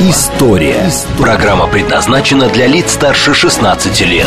История». Программа предназначена для лиц старше 16 лет.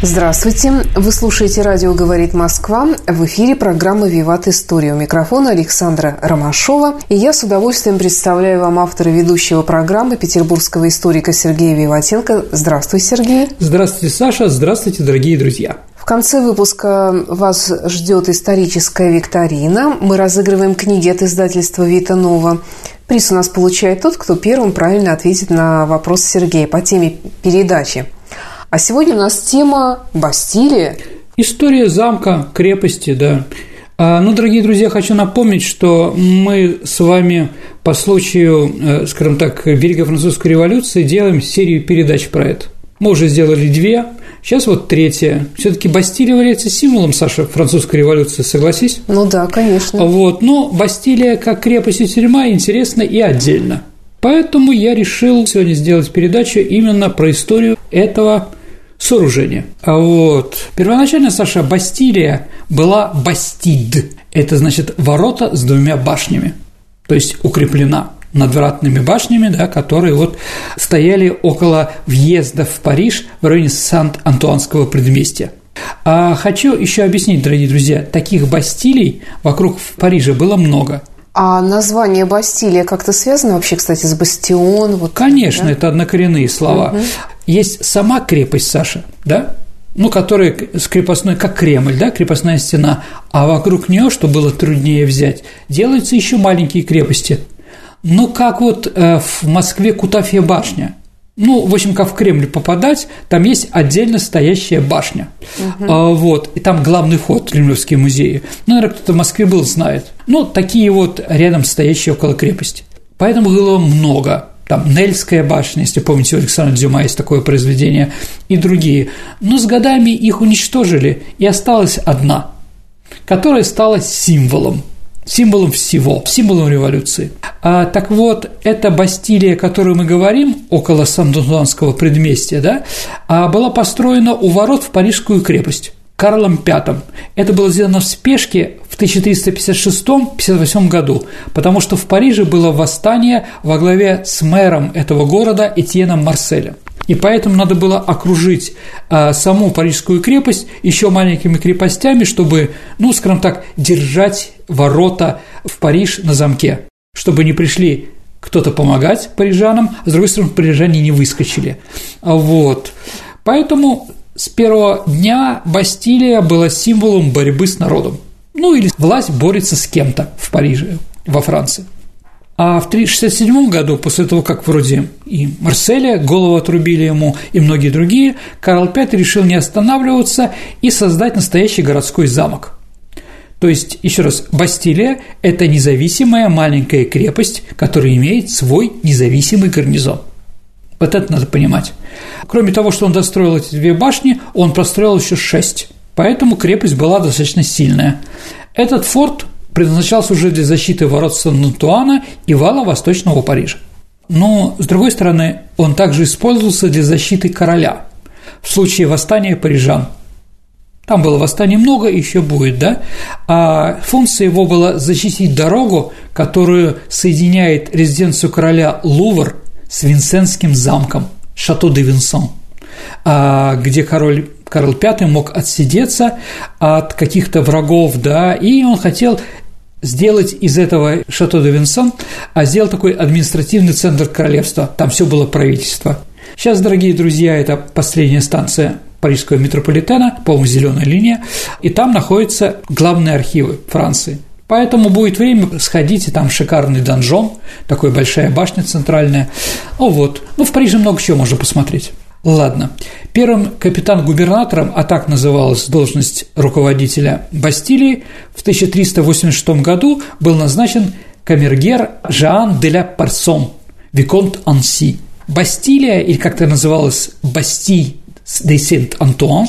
Здравствуйте. Вы слушаете «Радио говорит Москва». В эфире программа «Виват История». У микрофона Александра Ромашова. И я с удовольствием представляю вам автора ведущего программы петербургского историка Сергея Виватенко. Здравствуй, Сергей. Здравствуйте, Саша. Здравствуйте, дорогие друзья. Конце выпуска вас ждет историческая викторина. Мы разыгрываем книги от издательства «Вита Нова». Приз у нас получает тот, кто первым правильно ответит на вопрос Сергея по теме передачи – а сегодня у нас тема Бастилия. История замка, крепости, да. А, ну, дорогие друзья, хочу напомнить, что мы с вами по случаю, э, скажем так, Великой Французской революции делаем серию передач про это. Мы уже сделали две, сейчас вот третья. все таки Бастилия является символом, Саша, французской революции, согласись? Ну да, конечно. Вот, но Бастилия как крепость и тюрьма интересна и отдельно. Поэтому я решил сегодня сделать передачу именно про историю этого сооружения. А вот первоначально, Саша, Бастилия была Бастид. Это значит ворота с двумя башнями, то есть укреплена надвратными башнями, да, которые вот стояли около въезда в Париж в районе Сант-Антуанского предместья. А хочу еще объяснить, дорогие друзья, таких бастилий вокруг в Париже было много – а название Бастилия как-то связано вообще, кстати, с бастион? Вот, Конечно, да? это однокоренные слова. Угу. Есть сама крепость, Саша, да? ну, которая с крепостной, как Кремль, да, крепостная стена, а вокруг нее, что было труднее взять, делаются еще маленькие крепости. Ну, как вот э, в Москве Кутафья башня – ну, в общем, как в Кремль попадать, там есть отдельно стоящая башня. Угу. А, вот, и там главный вход в Кремлевские музеи. Ну, наверное, кто-то в Москве был, знает. Ну, такие вот рядом стоящие около крепости. Поэтому было много. Там Нельская башня, если помните, у Александра Дюма есть такое произведение, и другие. Но с годами их уничтожили, и осталась одна, которая стала символом символом всего, символом революции. А, так вот, эта Бастилия, о которой мы говорим, около Сан-Дунанского предместья, да, а, была построена у ворот в Парижскую крепость. Карлом V. Это было сделано в спешке в 1356-58 году, потому что в Париже было восстание во главе с мэром этого города Этьеном Марселем. И поэтому надо было окружить а, саму Парижскую крепость еще маленькими крепостями, чтобы, ну, скажем так, держать ворота в Париж на замке, чтобы не пришли кто-то помогать парижанам, а с другой стороны, парижане не выскочили. Вот. Поэтому с первого дня Бастилия была символом борьбы с народом. Ну или власть борется с кем-то в Париже, во Франции. А в 1967 году, после того, как вроде и Марселя голову отрубили ему, и многие другие, Карл V решил не останавливаться и создать настоящий городской замок. То есть, еще раз, Бастилия – это независимая маленькая крепость, которая имеет свой независимый гарнизон. Вот это надо понимать. Кроме того, что он достроил эти две башни, он построил еще шесть. Поэтому крепость была достаточно сильная. Этот форт предназначался уже для защиты ворот Сан-Антуана и вала Восточного Парижа. Но, с другой стороны, он также использовался для защиты короля в случае восстания парижан. Там было восстание много, еще будет, да? А функция его была защитить дорогу, которую соединяет резиденцию короля Лувр с Винсентским замком Шато де Винсон, а, где король Карл V мог отсидеться от каких-то врагов, да, и он хотел сделать из этого Шато де Винсон, а сделал такой административный центр королевства. Там все было правительство. Сейчас, дорогие друзья, это последняя станция парижского метрополитена, по-моему, зеленая линия, и там находятся главные архивы Франции. Поэтому будет время, сходите, там шикарный донжон, такая большая башня центральная. Ну вот, ну в Париже много чего можно посмотреть. Ладно. Первым капитан-губернатором, а так называлась должность руководителя Бастилии, в 1386 году был назначен камергер Жан де ля Парсон, Виконт Анси. Бастилия, или как это называлось, Басти де Сент-Антуан,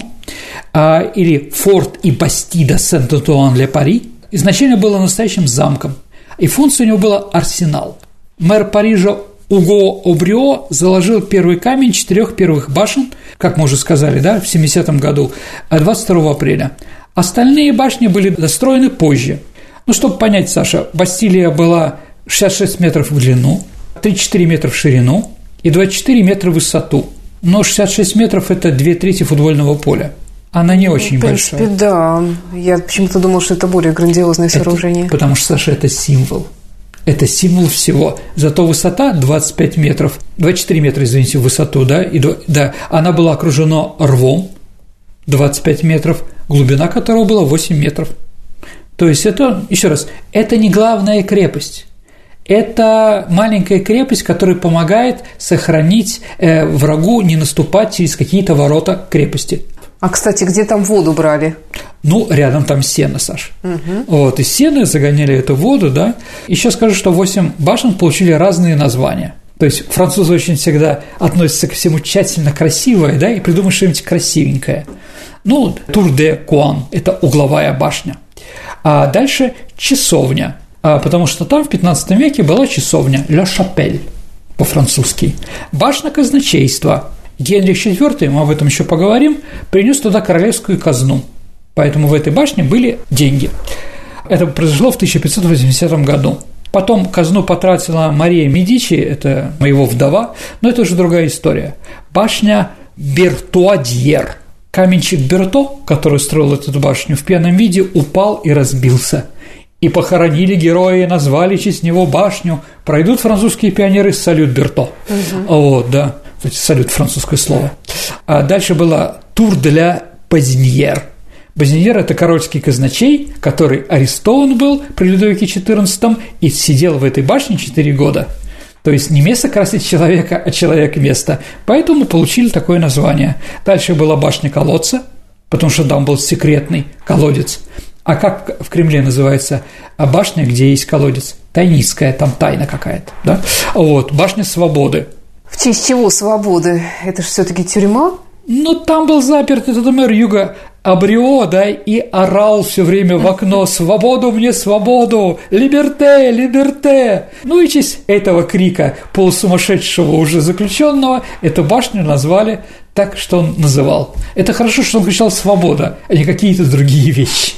а, или Форт и Басти де Сент-Антуан-Ле-Пари, изначально было настоящим замком, и функция у него была арсенал. Мэр Парижа Уго Обрио заложил первый камень четырех первых башен, как мы уже сказали, да, в 70-м году, 22 апреля. Остальные башни были достроены позже. Ну, чтобы понять, Саша, Бастилия была 66 метров в длину, 34 метра в ширину и 24 метра в высоту. Но 66 метров – это две трети футбольного поля. Она не очень в принципе, большая. да. Я почему-то думал, что это более грандиозное сооружение. Это, потому что, Саша, это символ. Это символ всего. Зато высота 25 метров, 24 метра, извините, в высоту, да, и, да, она была окружена рвом 25 метров, глубина которого была 8 метров. То есть это, еще раз, это не главная крепость. Это маленькая крепость, которая помогает сохранить э, врагу не наступать через какие-то ворота крепости. А, кстати, где там воду брали? Ну, рядом там сено, Саш. Угу. Вот, из сена загоняли эту воду, да. Еще скажу, что восемь башен получили разные названия. То есть французы очень всегда относятся ко всему тщательно красивое, да, и придумают что-нибудь красивенькое. Ну, Тур де Куан – это угловая башня. А дальше часовня, а, потому что там в 15 веке была часовня «Ля Шапель» по-французски. Башня казначейства. Генрих IV, мы об этом еще поговорим, принес туда королевскую казну. Поэтому в этой башне были деньги. Это произошло в 1580 году. Потом казну потратила Мария Медичи, это моего вдова, но это уже другая история. Башня Бертуадьер. Каменщик Берто, который строил эту башню, в пьяном виде упал и разбился. И похоронили героя и назвали честь него башню. Пройдут французские пионеры салют Берто. Угу. Вот, да. Салют французское слово. А дальше была тур для Базиньер – Базиньер – это корольский казначей, который арестован был при Людовике XIV и сидел в этой башне 4 года. То есть не место красить человека, а человек место. Поэтому получили такое название. Дальше была башня колодца, потому что там был секретный колодец. А как в Кремле называется башня, где есть колодец? Тайнистская, там тайна какая-то. Да? Вот, башня свободы. В честь чего свободы? Это же все-таки тюрьма? Ну, там был заперт этот мэр Юга Абрио, да, и орал все время в окно «Свободу мне, свободу! Либерте, либерте!» Ну и честь этого крика полусумасшедшего уже заключенного эту башню назвали так, что он называл. Это хорошо, что он кричал «Свобода», а не какие-то другие вещи.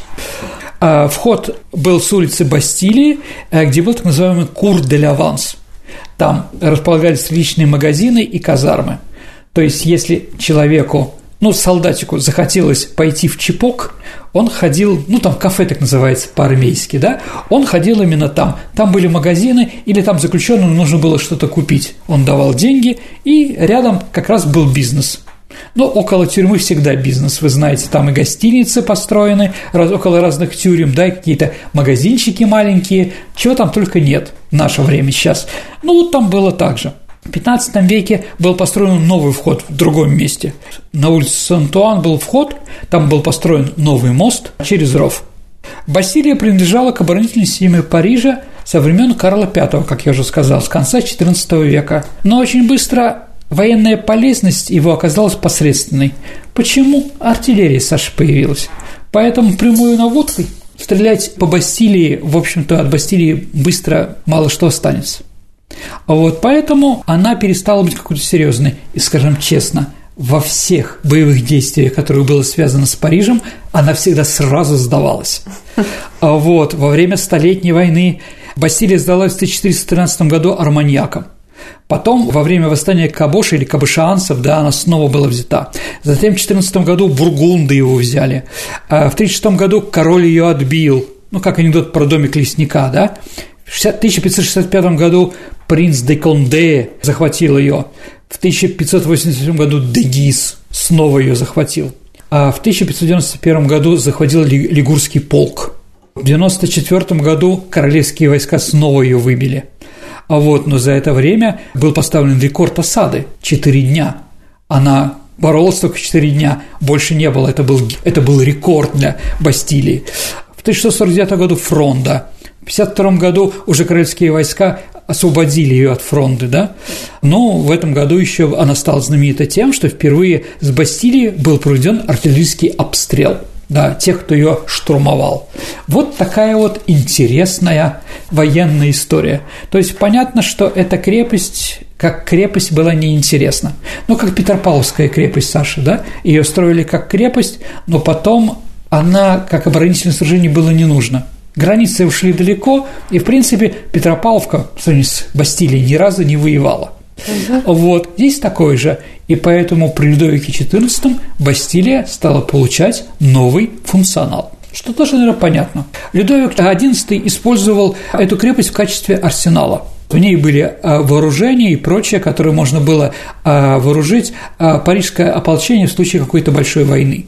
А вход был с улицы Бастилии, э, где был так называемый «Кур де Лаванс». Там располагались личные магазины и казармы. То есть, если человеку ну, солдатику захотелось пойти в чипок, он ходил, ну, там кафе так называется по-армейски, да, он ходил именно там. Там были магазины, или там заключенным нужно было что-то купить. Он давал деньги, и рядом как раз был бизнес. Но около тюрьмы всегда бизнес, вы знаете, там и гостиницы построены, раз, около разных тюрем, да, какие-то магазинчики маленькие, чего там только нет в наше время сейчас. Ну, вот там было так же. В XV веке был построен новый вход в другом месте. На улице Сан-Туан был вход, там был построен новый мост через ров. Бастилия принадлежала к оборонительной системе Парижа со времен Карла V, как я уже сказал, с конца XIV века. Но очень быстро военная полезность его оказалась посредственной. Почему? Артиллерия, Саша, появилась. Поэтому прямую наводкой стрелять по Бастилии, в общем-то, от Бастилии быстро мало что останется. Вот поэтому она перестала быть какой-то серьезной. И, скажем честно, во всех боевых действиях, которые было связано с Парижем, она всегда сразу сдавалась. А вот во время Столетней войны Бастилия сдалась в 1413 году арманьякам. Потом, во время восстания Кабоша или кабошанцев, да, она снова была взята. Затем в 14 году бургунды его взяли. А в 36 году король ее отбил. Ну, как анекдот про домик лесника, да? В 1565 году принц де Конде захватил ее. В 1587 году Дегис снова ее захватил. А в 1591 году захватил Лигурский полк. В 1994 году королевские войска снова ее выбили. А вот, но за это время был поставлен рекорд осады – 4 дня. Она боролась только 4 дня, больше не было, это был, это был рекорд для Бастилии. В 1649 году Фронда, в 1952 году уже королевские войска освободили ее от фронта, да. Но в этом году еще она стала знаменита тем, что впервые с Бастилии был проведен артиллерийский обстрел да, тех, кто ее штурмовал. Вот такая вот интересная военная история. То есть понятно, что эта крепость как крепость была неинтересна. Ну, как Петропавловская крепость, Саша, да? Ее строили как крепость, но потом она, как оборонительное сооружение, было не нужно. Границы ушли далеко, и, в принципе, Петропавловка, в сравнении с Бастилией, ни разу не воевала. Угу. Вот, здесь такое же. И поэтому при Людовике XIV Бастилия стала получать новый функционал. Что тоже, наверное, понятно. Людовик XI использовал эту крепость в качестве арсенала. В ней были а, вооружения и прочее, которое можно было а, вооружить а, парижское ополчение в случае какой-то большой войны.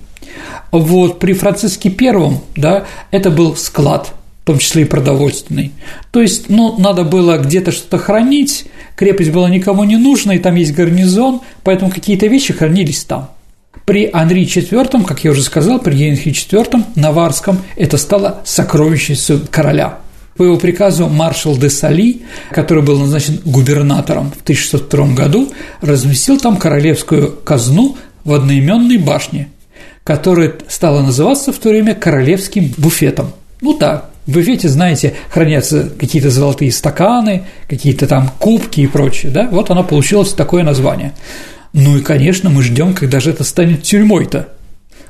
Вот при Франциске I, да, это был склад, в том числе и продовольственный. То есть, ну, надо было где-то что-то хранить, крепость была никому не нужна, и там есть гарнизон, поэтому какие-то вещи хранились там. При Анри IV, как я уже сказал, при Генрихе IV Наварском это стало сокровищницей короля. По его приказу маршал де Сали, который был назначен губернатором в 1602 году, разместил там королевскую казну в одноименной башне, которая стала называться в то время королевским буфетом. Ну да, в буфете, знаете, хранятся какие-то золотые стаканы, какие-то там кубки и прочее, да, вот оно получилось такое название. Ну и, конечно, мы ждем, когда же это станет тюрьмой-то.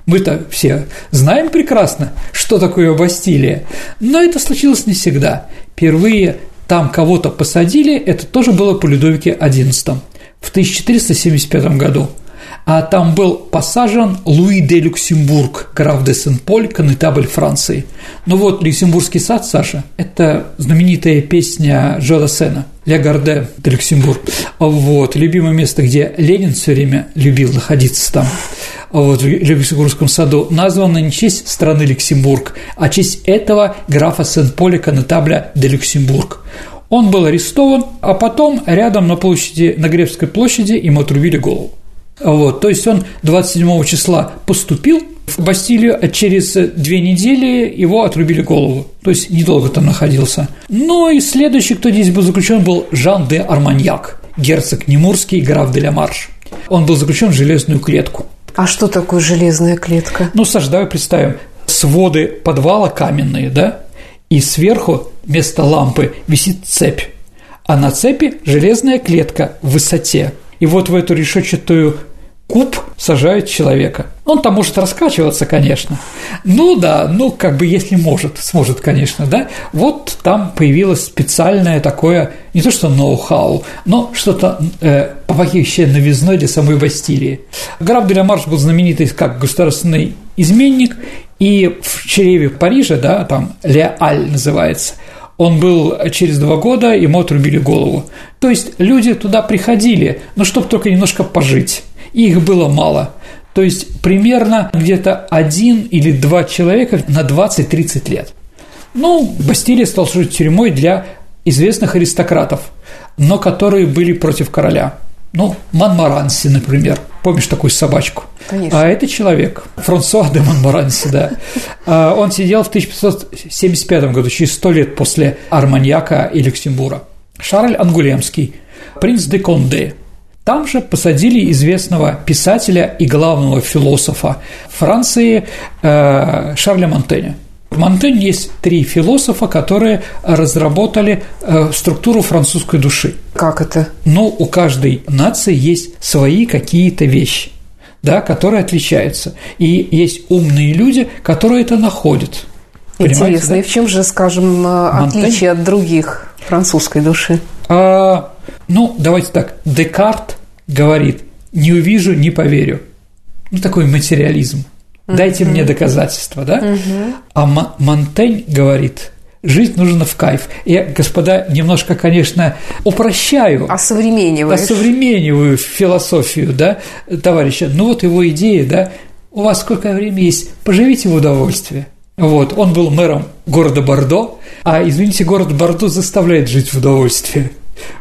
Мы-то все знаем прекрасно, что такое Бастилия, но это случилось не всегда. Впервые там кого-то посадили, это тоже было по Людовике XI в 1475 году – а там был посажен Луи де Люксембург, граф де Сен-Поль, конетабль Франции. Ну вот, Люксембургский сад, Саша, это знаменитая песня Жо Сена «Ля Гарде де Люксембург». Вот, любимое место, где Ленин все время любил находиться там вот, в Люксембургском саду, названо не честь страны Люксембург, а честь этого графа Сен-Поля Конетабля де Люксембург. Он был арестован, а потом рядом на площади, на Гребской площади ему отрубили голову. Вот, то есть он 27 числа поступил в Бастилию, а через две недели его отрубили голову. То есть недолго там находился. Ну и следующий, кто здесь был заключен, был Жан де Арманьяк, герцог Немурский, граф де ля Марш. Он был заключен в железную клетку. А что такое железная клетка? Ну, Саш, давай представим. Своды подвала каменные, да? И сверху вместо лампы висит цепь. А на цепи железная клетка в высоте. И вот в эту решетчатую куб сажают человека. Он там может раскачиваться, конечно. Ну да, ну как бы если может, сможет, конечно, да. Вот там появилось специальное такое, не то что ноу-хау, но что-то э, попахивающее новизной для самой Бастилии. Граф де Марш был знаменитый как государственный изменник, и в чреве Парижа, да, там Леаль называется, он был через два года, ему отрубили голову. То есть люди туда приходили, ну, чтобы только немножко пожить их было мало. То есть примерно где-то один или два человека на 20-30 лет. Ну, Бастилия стал служить тюрьмой для известных аристократов, но которые были против короля. Ну, Монмаранси, например. Помнишь такую собачку? Конечно. А это человек, Франсуа де Монмаранси, да. А, он сидел в 1575 году, через сто лет после Арманьяка и Люксембура. Шарль Ангулемский, принц де Конде, там же посадили известного писателя и главного философа Франции э, Шарля Монтэня. В Монтенье есть три философа, которые разработали э, структуру французской души. Как это? Ну, у каждой нации есть свои какие-то вещи, да, которые отличаются. И есть умные люди, которые это находят. Интересно, да? и в чем же, скажем, э, Монтень? отличие от других французской души? А, ну, давайте так. Декарт говорит, не увижу, не поверю. Ну, такой материализм. Дайте мне доказательства, да? А Монтень говорит, жить нужно в кайф. Я, господа, немножко, конечно, упрощаю. Осовремениваю. Осовремениваю философию, да, товарища. Ну, вот его идея, да, у вас сколько времени есть, поживите в удовольствие. Вот, он был мэром города Бордо, а, извините, город Бордо заставляет жить в удовольствие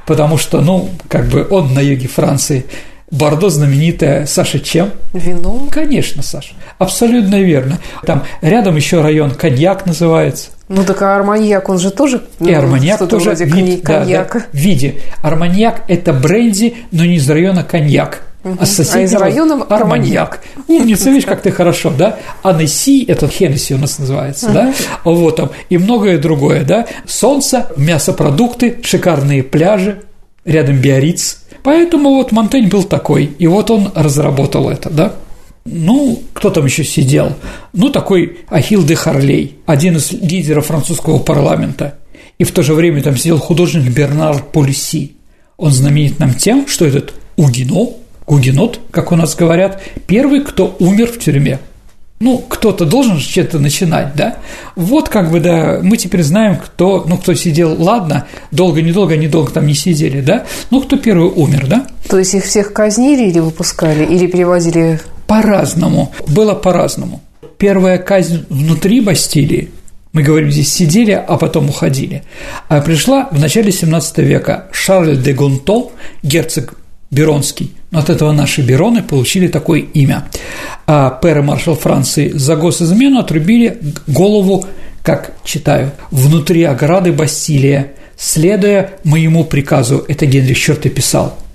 потому что, ну, как бы он на юге Франции. Бордо знаменитая, Саша, чем? Вином? Конечно, Саша, абсолютно верно. Там рядом еще район Коньяк называется. Ну так а арманьяк, он же тоже ну, И арманьяк тоже вроде вид, коньяка. Да, да, в виде. Арманьяк – это бренди, но не из района коньяк. Угу. А, а из района арманьяк. Умница, видишь, как ты хорошо, да? Анесси – это Хеннесси у нас называется, да? Вот там. И многое другое, да? Солнце, мясопродукты, шикарные пляжи, рядом Биориц. Поэтому вот Монтень был такой, и вот он разработал это, да? Ну, кто там еще сидел? Ну, такой Ахилл де Харлей, один из лидеров французского парламента. И в то же время там сидел художник Бернар Полиси. Он знаменит нам тем, что этот Угино, Гугенот, как у нас говорят, первый, кто умер в тюрьме. Ну, кто-то должен что-то начинать, да? Вот как бы, да, мы теперь знаем, кто, ну, кто сидел, ладно, долго-недолго, они долго там не сидели, да? Ну, кто первый умер, да? То есть их всех казнили или выпускали, или перевозили по-разному, было по-разному. Первая казнь внутри Бастилии, мы говорим, здесь сидели, а потом уходили, а пришла в начале 17 века Шарль де Гонто, герцог Беронский. От этого наши Бероны получили такое имя. А пэр маршал Франции за госизмену отрубили голову, как читаю, внутри ограды Бастилия, следуя моему приказу, это Генрих Чёрт писал –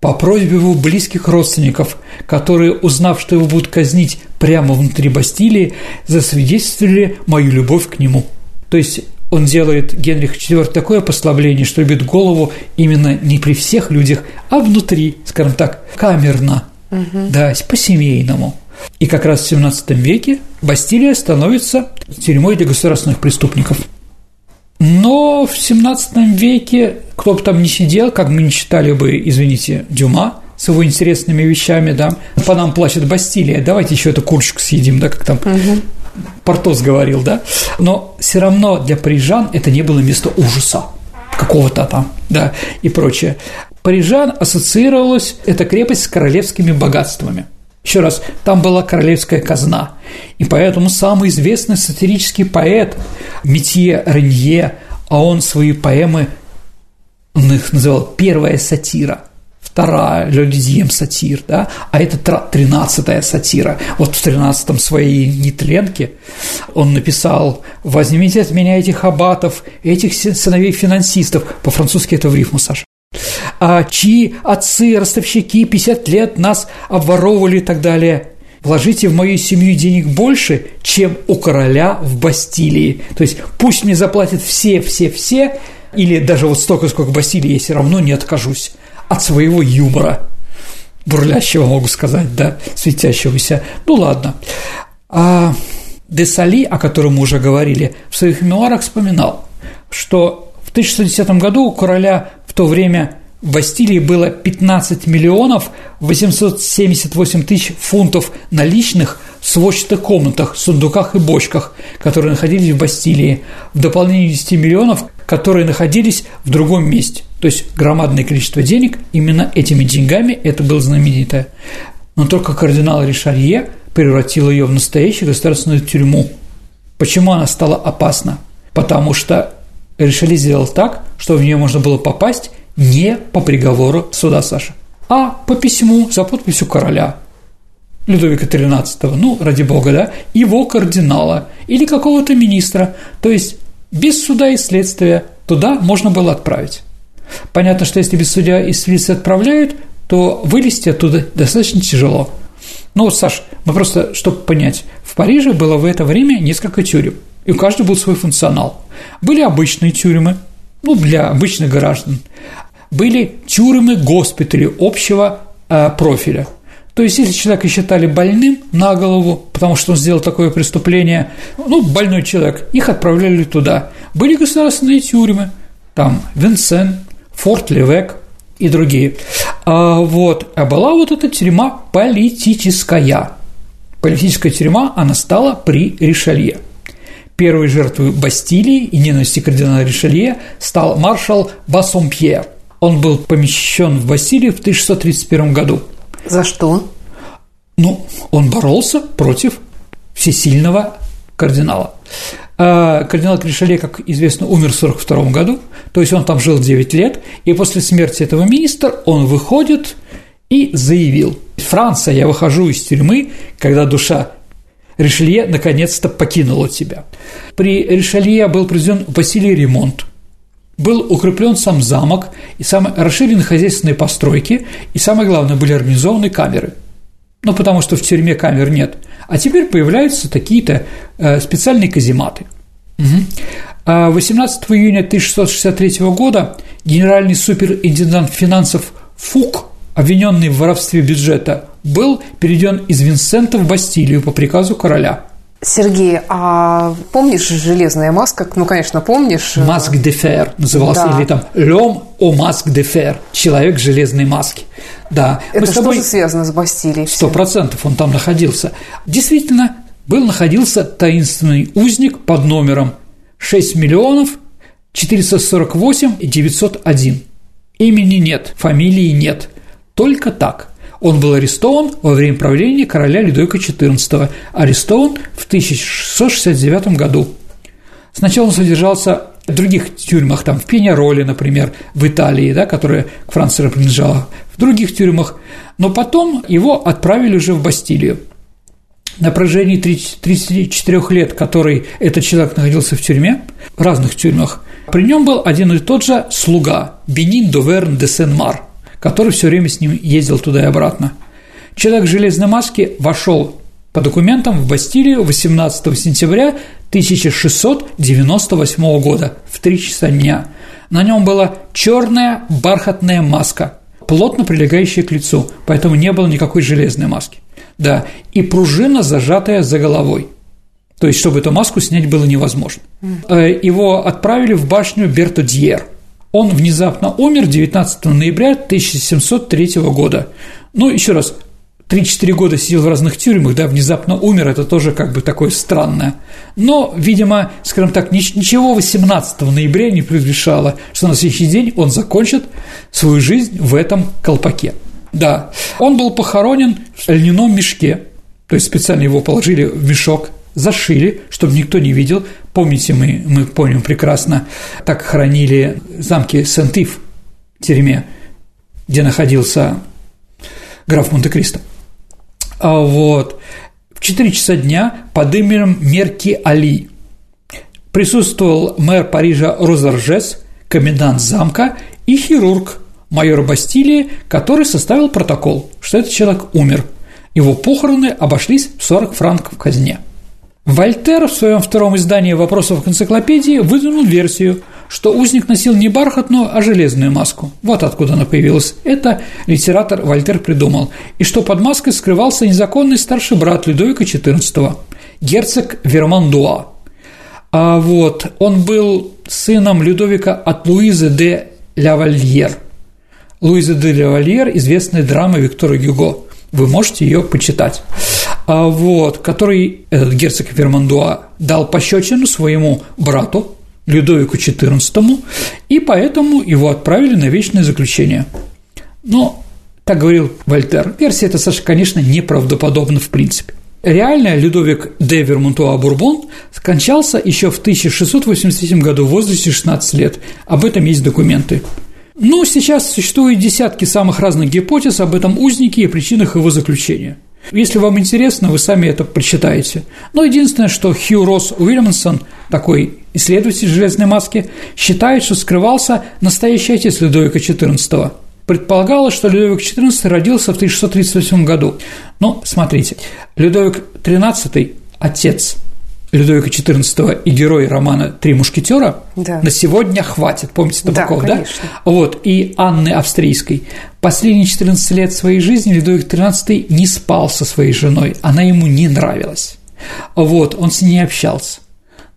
по просьбе его близких родственников, которые, узнав, что его будут казнить прямо внутри Бастилии, засвидетельствовали мою любовь к нему. То есть он делает Генрих IV такое послабление, что любит голову именно не при всех людях, а внутри, скажем так, камерно, угу. да, по-семейному. И как раз в XVII веке Бастилия становится тюрьмой для государственных преступников – но в 17 веке, кто бы там ни сидел, как мы не читали бы, извините, Дюма с его интересными вещами, да, по нам плачет Бастилия, давайте еще эту курочку съедим, да, как там угу. Портос говорил, да, но все равно для парижан это не было место ужаса какого-то там, да, и прочее. Парижан ассоциировалась эта крепость с королевскими богатствами – еще раз, там была королевская казна. И поэтому самый известный сатирический поэт Метье Ренье, а он свои поэмы, он их называл «первая сатира», вторая «Лёдизьем сатир», да, а это тринадцатая сатира. Вот в тринадцатом своей нетленке он написал «Возьмите от меня этих аббатов, этих сыновей финансистов». По-французски это в рифму, Саша а чьи отцы, ростовщики 50 лет нас обворовывали и так далее. Вложите в мою семью денег больше, чем у короля в Бастилии. То есть пусть мне заплатят все, все, все, или даже вот столько, сколько в Бастилии, я все равно не откажусь от своего юмора. Бурлящего, могу сказать, да, светящегося. Ну ладно. А Десали, о котором мы уже говорили, в своих мемуарах вспоминал, что в 1610 году у короля в то время в Бастилии было 15 миллионов 878 тысяч фунтов наличных в сводчатых комнатах, сундуках и бочках, которые находились в Бастилии, в дополнение 10 миллионов, которые находились в другом месте. То есть громадное количество денег, именно этими деньгами это было знаменитое. Но только кардинал Ришарье превратил ее в настоящую государственную тюрьму. Почему она стала опасна? Потому что Ришарье сделал так, что в нее можно было попасть не по приговору суда Саша, а по письму за подписью короля Людовика XIII, ну, ради бога, да, его кардинала или какого-то министра, то есть без суда и следствия туда можно было отправить. Понятно, что если без суда и следствия отправляют, то вылезти оттуда достаточно тяжело. Ну вот, Саш, мы просто, чтобы понять, в Париже было в это время несколько тюрем, и у каждого был свой функционал. Были обычные тюрьмы, ну, для обычных граждан были тюрьмы, госпитали общего э, профиля. То есть, если человека считали больным на голову, потому что он сделал такое преступление, ну, больной человек, их отправляли туда. Были государственные тюрьмы, там Винсен, Форт Левек и другие. А, вот, а была вот эта тюрьма политическая. Политическая тюрьма, она стала при Ришелье. Первой жертвой Бастилии и ненависти кардинала Ришелье стал маршал Бассомпьер – он был помещен в Бастилию в 1631 году. За что? Ну, он боролся против всесильного кардинала. А кардинал Кришале, как известно, умер в 1942 году, то есть он там жил 9 лет, и после смерти этого министра он выходит и заявил, «Франция, я выхожу из тюрьмы, когда душа Ришелье наконец-то покинула тебя. При Ришелье был произведен Василий ремонт, был укреплен сам замок и самые расширены хозяйственные постройки, и самое главное, были организованы камеры. Ну, потому что в тюрьме камер нет. А теперь появляются такие-то э, специальные казематы. Угу. 18 июня 1663 года генеральный суперинтендант финансов Фук, обвиненный в воровстве бюджета, был переведен из Винсента в Бастилию по приказу короля. Сергей, а помнишь железная маска? Ну, конечно, помнишь. Маск де фер назывался, да. или там Лем о маск де фер, человек железной маски. Да. Это Мы тобой... что же связано с Бастилией? Сто процентов он там находился. Действительно, был находился таинственный узник под номером 6 миллионов 448 и 901. Имени нет, фамилии нет, только так. Он был арестован во время правления короля Людовика XIV, арестован в 1669 году. Сначала он содержался в других тюрьмах, там в Пеняроле, например, в Италии, да, которая к Франции принадлежала, в других тюрьмах, но потом его отправили уже в Бастилию. На протяжении 34 лет, который этот человек находился в тюрьме, в разных тюрьмах, при нем был один и тот же слуга Бенин Доверн де Сен-Мар – который все время с ним ездил туда и обратно. Человек в железной маске вошел по документам в Бастилию 18 сентября 1698 года в 3 часа дня. На нем была черная бархатная маска, плотно прилегающая к лицу, поэтому не было никакой железной маски. Да, и пружина, зажатая за головой. То есть, чтобы эту маску снять было невозможно. Э, его отправили в башню Бертодьер – он внезапно умер 19 ноября 1703 года. Ну, еще раз, 3-4 года сидел в разных тюрьмах, да, внезапно умер, это тоже как бы такое странное. Но, видимо, скажем так, ничего 18 ноября не предвещало, что на следующий день он закончит свою жизнь в этом колпаке. Да, он был похоронен в льняном мешке, то есть специально его положили в мешок, зашили, чтобы никто не видел. Помните, мы, мы помним прекрасно, так хранили замки Сент-Ив в тюрьме, где находился граф Монте-Кристо. А вот в 4 часа дня под именем Мерки Али присутствовал мэр Парижа Розаржес, комендант замка и хирург майор Бастилии, который составил протокол, что этот человек умер. Его похороны обошлись в 40 франков в казне – Вольтер в своем втором издании «Вопросов к энциклопедии» выдвинул версию, что узник носил не бархатную, а железную маску. Вот откуда она появилась. Это литератор Вольтер придумал. И что под маской скрывался незаконный старший брат Людовика XIV, герцог Вермандуа. А вот он был сыном Людовика от Луизы де Лавальер. Луиза де Лавальер – известная драма Виктора Гюго. Вы можете ее почитать. А вот, который этот герцог Вермандуа дал пощечину своему брату Людовику XIV, и поэтому его отправили на вечное заключение. Но, так говорил Вольтер, версия эта, Саша, конечно, неправдоподобна в принципе. Реально Людовик де Вермонтуа Бурбон скончался еще в 1683 году в возрасте 16 лет. Об этом есть документы. Ну, сейчас существует десятки самых разных гипотез об этом узнике и причинах его заключения – если вам интересно, вы сами это прочитаете. Но единственное, что Хью Росс Уильямсон, такой исследователь железной маски, считает, что скрывался настоящий отец Людовика XIV. Предполагалось, что Людовик XIV родился в 1638 году. Но смотрите, Людовик XIII – отец Людовика XIV и герой романа «Три мушкетера» да. на сегодня хватит, помните Табаков, да, да? Вот, и Анны Австрийской. Последние 14 лет своей жизни Людовик XIII не спал со своей женой, она ему не нравилась. Вот, он с ней не общался.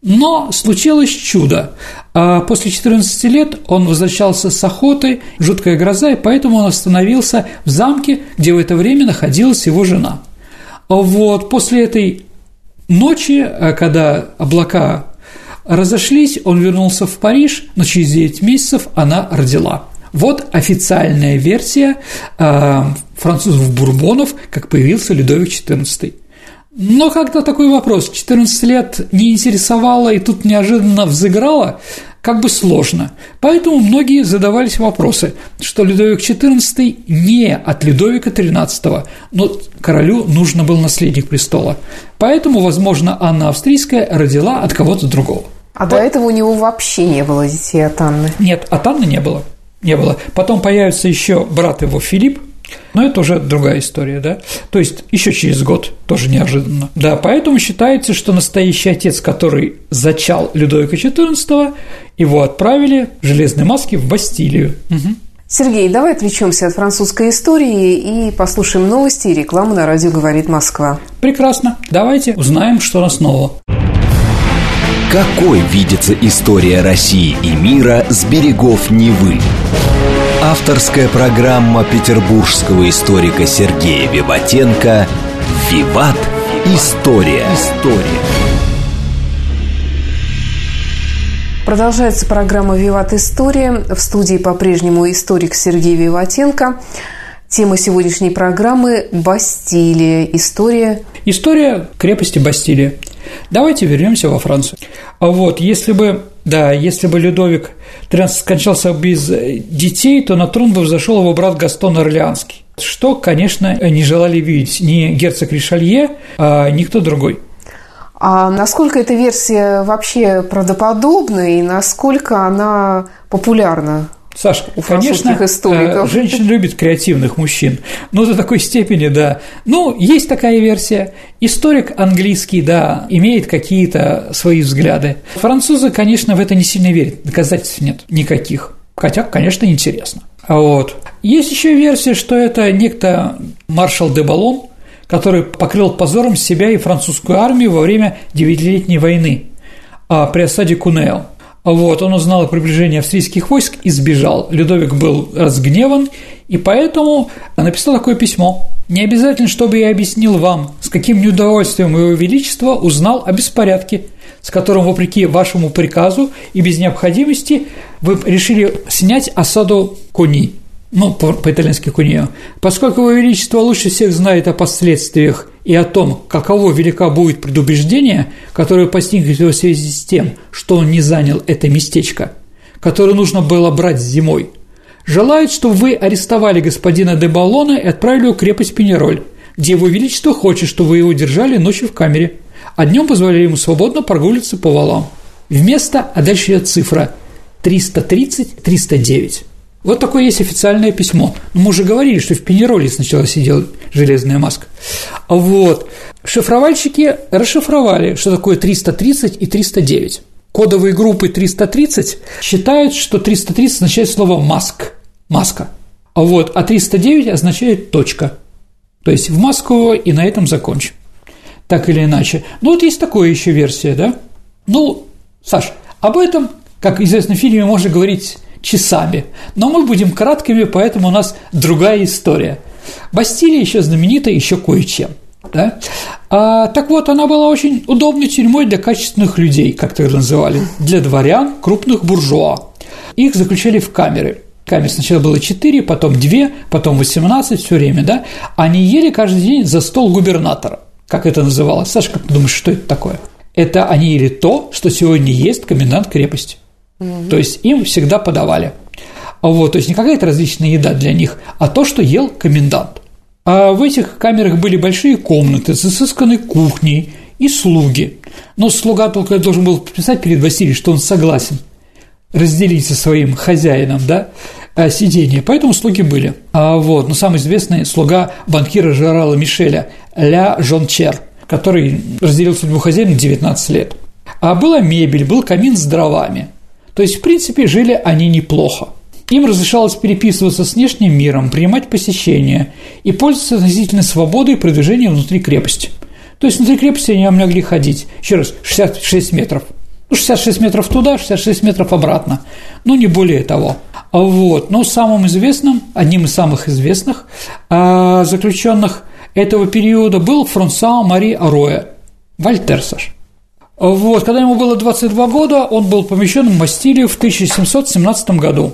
Но случилось чудо. А после 14 лет он возвращался с охоты, жуткая гроза, и поэтому он остановился в замке, где в это время находилась его жена. Вот, после этой Ночи, э, когда облака разошлись, он вернулся в Париж, но через 9 месяцев она родила. Вот официальная версия э, французов-бурбонов, как появился Людовик XIV. Но когда такой вопрос 14 лет не интересовало и тут неожиданно взыграло, как бы сложно. Поэтому многие задавались вопросы, что Людовик XIV не от Людовика XIII, но королю нужно был наследник престола. Поэтому, возможно, Анна Австрийская родила от кого-то другого. А до этого у него вообще не было детей от Анны? Нет, от Анны не было. Не было. Потом появится еще брат его Филипп, но это уже другая история, да? То есть еще через год, тоже неожиданно. Да, поэтому считается, что настоящий отец, который зачал Людовика XIV, его отправили в железной маске в Бастилию. Угу. Сергей, давай отвлечемся от французской истории и послушаем новости и рекламу на радио «Говорит Москва». Прекрасно. Давайте узнаем, что у нас нового. Какой видится история России и мира с берегов Невы? Авторская программа петербургского историка Сергея Виватенко «Виват. История». История. Продолжается программа «Виват. История». В студии по-прежнему историк Сергей Виватенко. Тема сегодняшней программы – Бастилия. История... История крепости Бастилия. Давайте вернемся во Францию. А вот, если бы, да, если бы Людовик XIII скончался без детей, то на трон взошел его брат Гастон Орлеанский, что, конечно, не желали видеть ни герцог Ришалье, а никто другой. А насколько эта версия вообще правдоподобна и насколько она популярна? Саш, у конечно, историков. Э, женщина любит креативных мужчин, но до такой степени, да. Ну, есть такая версия. Историк английский, да, имеет какие-то свои взгляды. Французы, конечно, в это не сильно верят, доказательств нет никаких. Хотя, конечно, интересно. Вот. Есть еще версия, что это некто маршал де Балон, который покрыл позором себя и французскую армию во время Девятилетней войны а при осаде Кунео. Вот, он узнал о приближении австрийских войск и сбежал. Людовик был разгневан, и поэтому написал такое письмо. Не обязательно, чтобы я объяснил вам, с каким неудовольствием Его Величество узнал о беспорядке, с которым, вопреки вашему приказу и без необходимости, вы решили снять осаду Куни ну, по-итальянски кунио, поскольку Его Величество лучше всех знает о последствиях и о том, каково велика будет предубеждение, которое постигнет его в связи с тем, что он не занял это местечко, которое нужно было брать зимой, желает, чтобы вы арестовали господина де Баллона и отправили его в крепость Пенероль, где Его Величество хочет, чтобы вы его держали ночью в камере, а днем позволяли ему свободно прогуливаться по валам. Вместо, а дальше идет цифра 330-309. Вот такое есть официальное письмо. Мы уже говорили, что в Пенероле сначала сидела железная маска. Вот. Шифровальщики расшифровали, что такое 330 и 309. Кодовые группы 330 считают, что 330 означает слово «маск», «маска», а вот, а 309 означает «точка». То есть в маску и на этом закончим. Так или иначе. Ну, вот есть такая еще версия, да? Ну, Саш, об этом, как известно в фильме, можно говорить часами. Но мы будем краткими, поэтому у нас другая история. Бастилия еще знаменита еще кое-чем. Да? А, так вот, она была очень удобной тюрьмой для качественных людей, как это называли, для дворян, крупных буржуа. Их заключали в камеры. Камер сначала было 4, потом 2, потом 18, все время, да? Они ели каждый день за стол губернатора, как это называлось. Саша, как ты думаешь, что это такое? Это они ели то, что сегодня ест комендант крепости. То есть им всегда подавали. Вот, то есть не какая-то различная еда для них, а то, что ел комендант. А в этих камерах были большие комнаты с изысканной кухней и слуги. Но слуга только должен был писать перед Василием, что он согласен разделить со своим хозяином, да, э, сидение. Поэтому слуги были. А вот, но самый известный слуга банкира Жерала Мишеля Ля Жончер, который разделил судьбу хозяина 19 лет. А была мебель, был камин с дровами – то есть, в принципе, жили они неплохо. Им разрешалось переписываться с внешним миром, принимать посещения и пользоваться относительной свободой продвижения внутри крепости. То есть внутри крепости они могли ходить, еще раз, 66 метров. Ну, 66 метров туда, 66 метров обратно. Ну, не более того. Вот. Но самым известным, одним из самых известных а, заключенных этого периода был Франсуа Мари Ароя, Вольтер, Саш. Вот, когда ему было 22 года, он был помещен в Мастилию в 1717 году.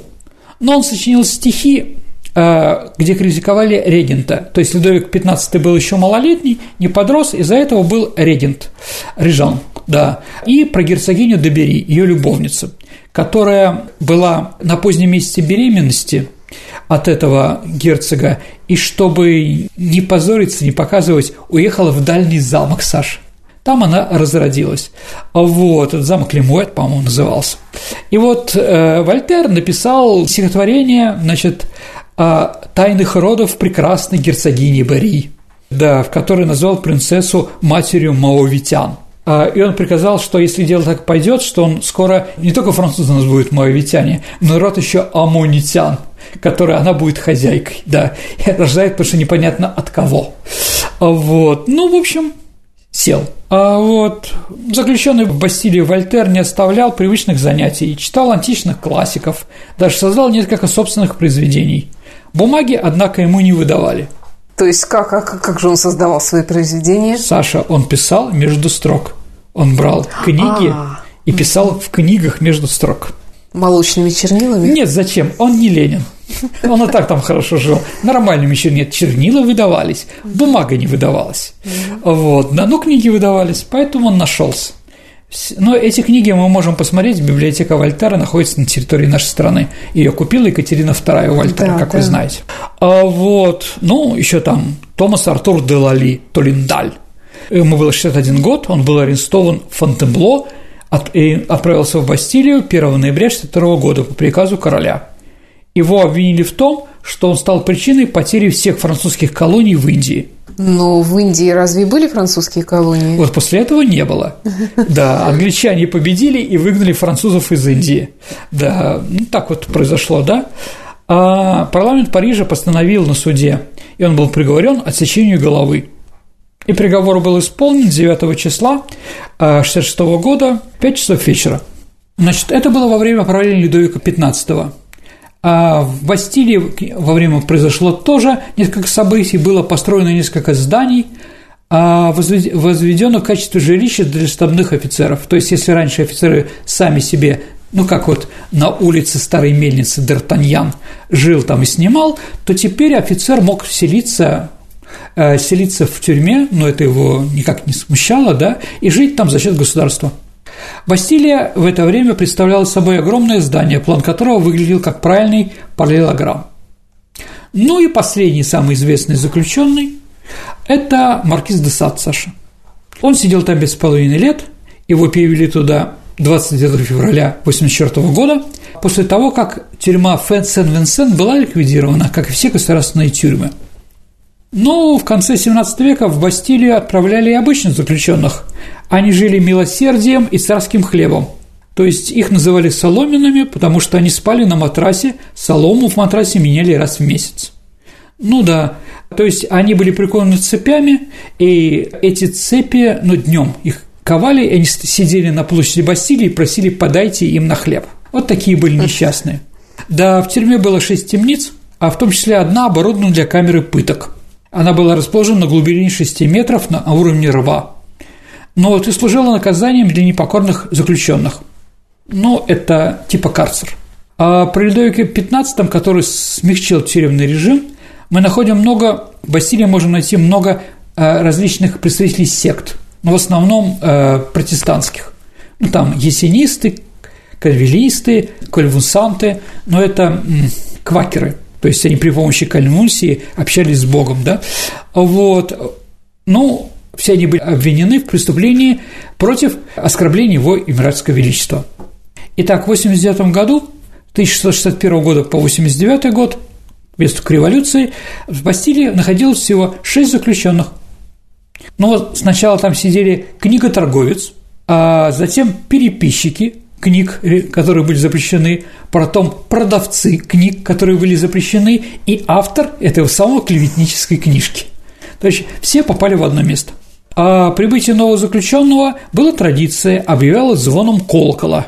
Но он сочинил стихи, э, где критиковали регента. То есть Людовик XV был еще малолетний, не подрос, из-за этого был регент, Рижан, да. И про герцогиню Добери, ее любовницу. которая была на позднем месяце беременности от этого герцога, и чтобы не позориться, не показывать, уехала в дальний замок Саши. Там она разродилась. Вот, замок Лемуэт, по-моему, назывался. И вот э, Вольтер написал стихотворение, значит, о тайных родов прекрасной герцогини Бари, да, в которой назвал принцессу матерью маовитян. А, и он приказал, что если дело так пойдет, что он скоро не только французы у нас будут маовитяне, но род еще амонитян, которой она будет хозяйкой, да, и рождает, потому что непонятно от кого. Вот, ну, в общем, сел. А вот заключенный в Бастилии Вольтер не оставлял привычных занятий, читал античных классиков, даже создал несколько собственных произведений. Бумаги, однако, ему не выдавали. То есть как, как, как же он создавал свои произведения? Саша, он писал между строк. Он брал книги А-а-а. и писал в книгах между строк. Молочными чернилами? Нет, зачем? Он не Ленин. Он и так там хорошо жил. Нормальными чернилами. Чернила выдавались, бумага не выдавалась. Вот. Но книги выдавались, поэтому он нашелся. Но эти книги мы можем посмотреть. Библиотека Вольтера находится на территории нашей страны. Ее купила Екатерина II Вольтера, да, как да. вы знаете. А вот, ну, еще там Томас Артур де Лали, Толиндаль. Ему было 61 год, он был арестован в Фонтенбло и отправился в Бастилию 1 ноября 62 года по приказу короля. Его обвинили в том, что он стал причиной потери всех французских колоний в Индии. Но в Индии разве были французские колонии? Вот после этого не было. Да, англичане победили и выгнали французов из Индии. Да, ну, так вот произошло, да. А парламент Парижа постановил на суде, и он был приговорен отсечению головы. И приговор был исполнен 9 числа 1966 года, 5 часов вечера. Значит, это было во время правления Людовика XV. А в Бастилии во время произошло тоже несколько событий, было построено несколько зданий, а возведено в качестве жилища для штабных офицеров. То есть, если раньше офицеры сами себе ну, как вот на улице Старой Мельницы Д'Артаньян жил там и снимал, то теперь офицер мог селиться э, селиться в тюрьме, но это его никак не смущало, да, и жить там за счет государства. Бастилия в это время представляла собой огромное здание, план которого выглядел как правильный параллелограмм. Ну и последний, самый известный заключенный – это маркиз де Сад Саша. Он сидел там без половины лет, его перевели туда 29 февраля 1984 года, после того, как тюрьма Сен-Винсент была ликвидирована, как и все государственные тюрьмы. Но в конце XVII века в Бастилию отправляли и обычных заключенных, они жили милосердием и царским хлебом. То есть их называли соломенными, потому что они спали на матрасе, солому в матрасе меняли раз в месяц. Ну да, то есть они были прикованы цепями, и эти цепи, ну, днем их ковали, и они сидели на площади Бастилии и просили «подайте им на хлеб». Вот такие были несчастные. Да, в тюрьме было шесть темниц, а в том числе одна оборудована для камеры пыток. Она была расположена на глубине 6 метров на уровне рва но вот и служила наказанием для непокорных заключенных. Ну, это типа карцер. А при Людовике XV, который смягчил тюремный режим, мы находим много, в Бастилии можем найти много э, различных представителей сект, но в основном э, протестантских. Ну, там есенисты, кальвилисты, кальвусанты, но это квакеры, то есть они при помощи кальмунсии общались с Богом, да, вот, ну, все они были обвинены в преступлении против оскорбления его императорского величества. Итак, в 89 году, 1661 года по 89 год, вместо к революции, в Бастилии находилось всего шесть заключенных. Но сначала там сидели книготорговец, а затем переписчики книг, которые были запрещены, потом продавцы книг, которые были запрещены, и автор этого самого клеветнической книжки. То есть все попали в одно место – о прибытии нового заключенного была традиция, объявлялась звоном колокола.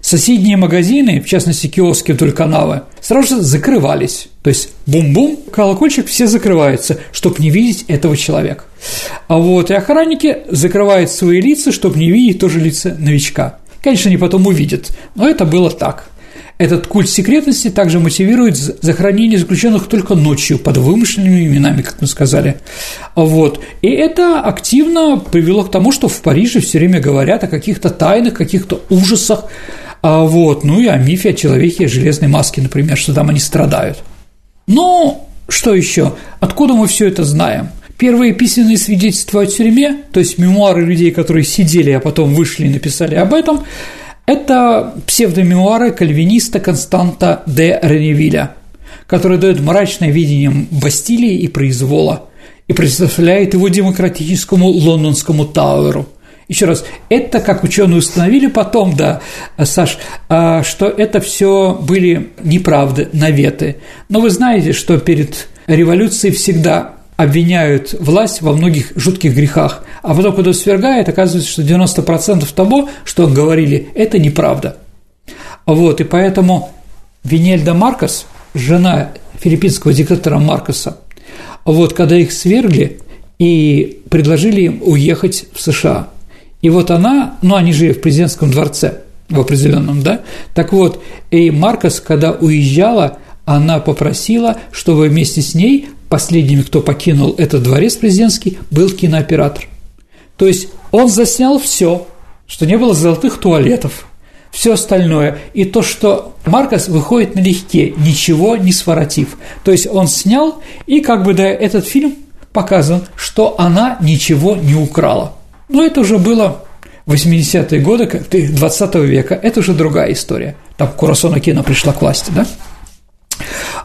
Соседние магазины, в частности киоски вдоль канала, сразу же закрывались. То есть бум-бум, колокольчик, все закрываются, чтобы не видеть этого человека. А вот и охранники закрывают свои лица, чтобы не видеть тоже лица новичка. Конечно, они потом увидят, но это было так. Этот культ секретности также мотивирует захоронение заключенных только ночью под вымышленными именами, как мы сказали. Вот. И это активно привело к тому, что в Париже все время говорят о каких-то тайнах, каких-то ужасах, А вот, ну и о мифе о человеке железной маске, например, что там они страдают. Ну, что еще? Откуда мы все это знаем? Первые письменные свидетельства о тюрьме, то есть мемуары людей, которые сидели, а потом вышли и написали об этом, это псевдомемуары кальвиниста Константа де Реневиля, который дает мрачное видение Бастилии и произвола и представляет его демократическому лондонскому Тауэру. Еще раз, это, как ученые установили потом, да, Саш, а, что это все были неправды, наветы. Но вы знаете, что перед революцией всегда обвиняют власть во многих жутких грехах, а потом, когда свергает, оказывается, что 90% того, что говорили, это неправда. Вот, и поэтому Винельда Маркос, жена филиппинского диктатора Маркоса, вот, когда их свергли и предложили им уехать в США. И вот она, ну, они жили в президентском дворце в определенном, да, так вот, и Маркос, когда уезжала, она попросила, чтобы вместе с ней последними, кто покинул этот дворец президентский, был кинооператор. То есть он заснял все, что не было золотых туалетов, все остальное. И то, что Маркос выходит налегке, ничего не своротив. То есть он снял, и как бы да, этот фильм показан, что она ничего не украла. Но это уже было 80-е годы 20 века, это уже другая история. Там Курасона кино пришла к власти, да?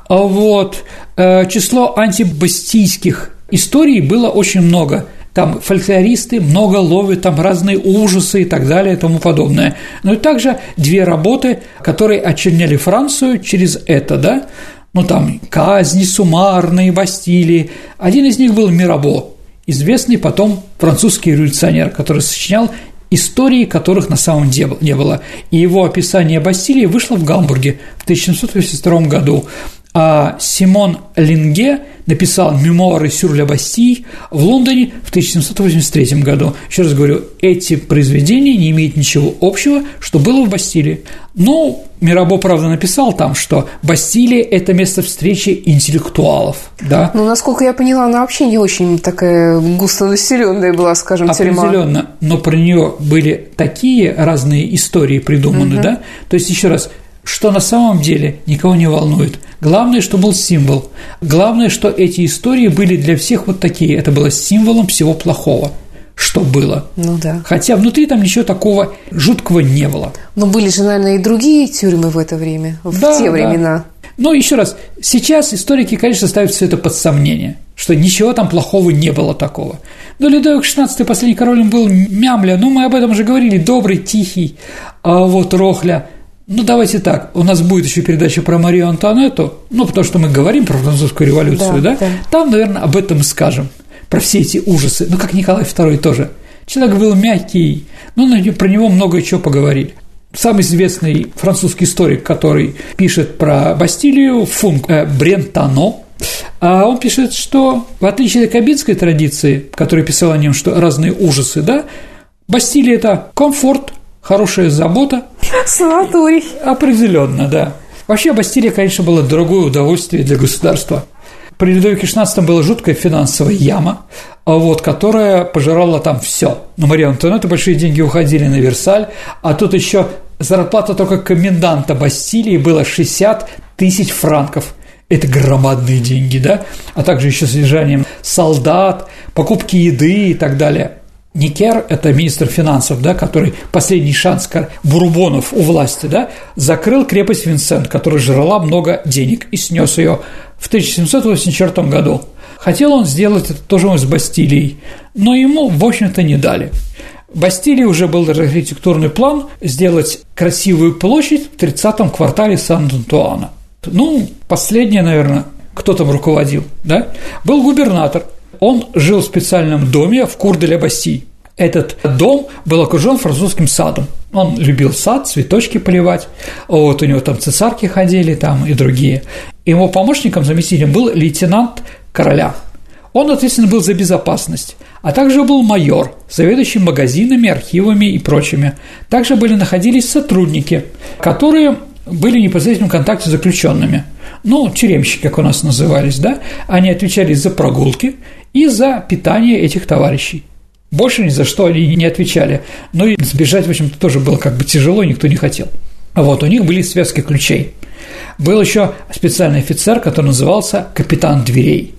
А вот. Э, число антибастийских историй было очень много. Там фольклористы много ловят, там разные ужасы и так далее и тому подобное. Ну и также две работы, которые очерняли Францию через это, да, ну там казни суммарные, Бастилии. Один из них был Мирабо, известный потом французский революционер, который сочинял истории которых на самом деле не было. И его описание Бастилии вышло в Гамбурге в 1782 году Симон Линге написал «Мемуары сюр ля Бастии» в Лондоне в 1783 году. Еще раз говорю, эти произведения не имеют ничего общего, что было в Бастилии. Ну, Мирабо, правда, написал там, что Бастилия – это место встречи интеллектуалов, да? Ну, насколько я поняла, она вообще не очень такая густонаселенная была, скажем, тюрьма. Определенно, но про нее были такие разные истории придуманы, угу. да? То есть, еще раз, что на самом деле никого не волнует. Главное, что был символ. Главное, что эти истории были для всех вот такие. Это было символом всего плохого что было. Ну да. Хотя внутри там ничего такого жуткого не было. Но были же, наверное, и другие тюрьмы в это время, в да, те времена. Да. Но еще раз, сейчас историки, конечно, ставят все это под сомнение, что ничего там плохого не было такого. Но Людовик XVI, последний король, был мямля, ну мы об этом уже говорили, добрый, тихий, а вот Рохля – ну, давайте так, у нас будет еще передача про Марию Антуанетту, ну, потому что мы говорим про французскую революцию, да? да? да. Там, наверное, об этом скажем, про все эти ужасы, ну, как Николай II тоже. Человек был мягкий, ну, про него много чего поговорили. Самый известный французский историк, который пишет про Бастилию, Функ э, Брентано, а он пишет, что в отличие от кабинской традиции, которая писала о нем, что разные ужасы, да, Бастилия – это комфорт, хорошая забота. Санаторий. Определенно, да. Вообще Бастилия, конечно, было дорогое удовольствие для государства. При Людовике XVI была жуткая финансовая яма, а вот, которая пожирала там все. На Марию Антуанетту большие деньги уходили на Версаль, а тут еще зарплата только коменданта Бастилии была 60 тысяч франков. Это громадные деньги, да? А также еще содержанием солдат, покупки еды и так далее. Никер, это министр финансов, да, который последний шанс Бурбонов у власти, да, закрыл крепость Винсент, которая жрала много денег и снес ее в 1784 году. Хотел он сделать это тоже с Бастилией, но ему, в общем-то, не дали. Бастилии уже был архитектурный план сделать красивую площадь в 30-м квартале Сан-Антуана. Ну, последнее, наверное, кто там руководил, да, был губернатор – он жил в специальном доме в Кур-де-Ля-Басси. Этот дом был окружен французским садом. Он любил сад, цветочки поливать. Вот у него там цесарки ходили там и другие. Его помощником, заместителем был лейтенант короля. Он ответственен был за безопасность, а также был майор, заведующий магазинами, архивами и прочими. Также были находились сотрудники, которые были в непосредственном контакте с заключенными. Ну, тюремщики, как у нас назывались, да? Они отвечали за прогулки и за питание этих товарищей. Больше ни за что они не отвечали. Но и сбежать, в общем-то, тоже было как бы тяжело, никто не хотел. Вот, у них были связки ключей. Был еще специальный офицер, который назывался капитан дверей.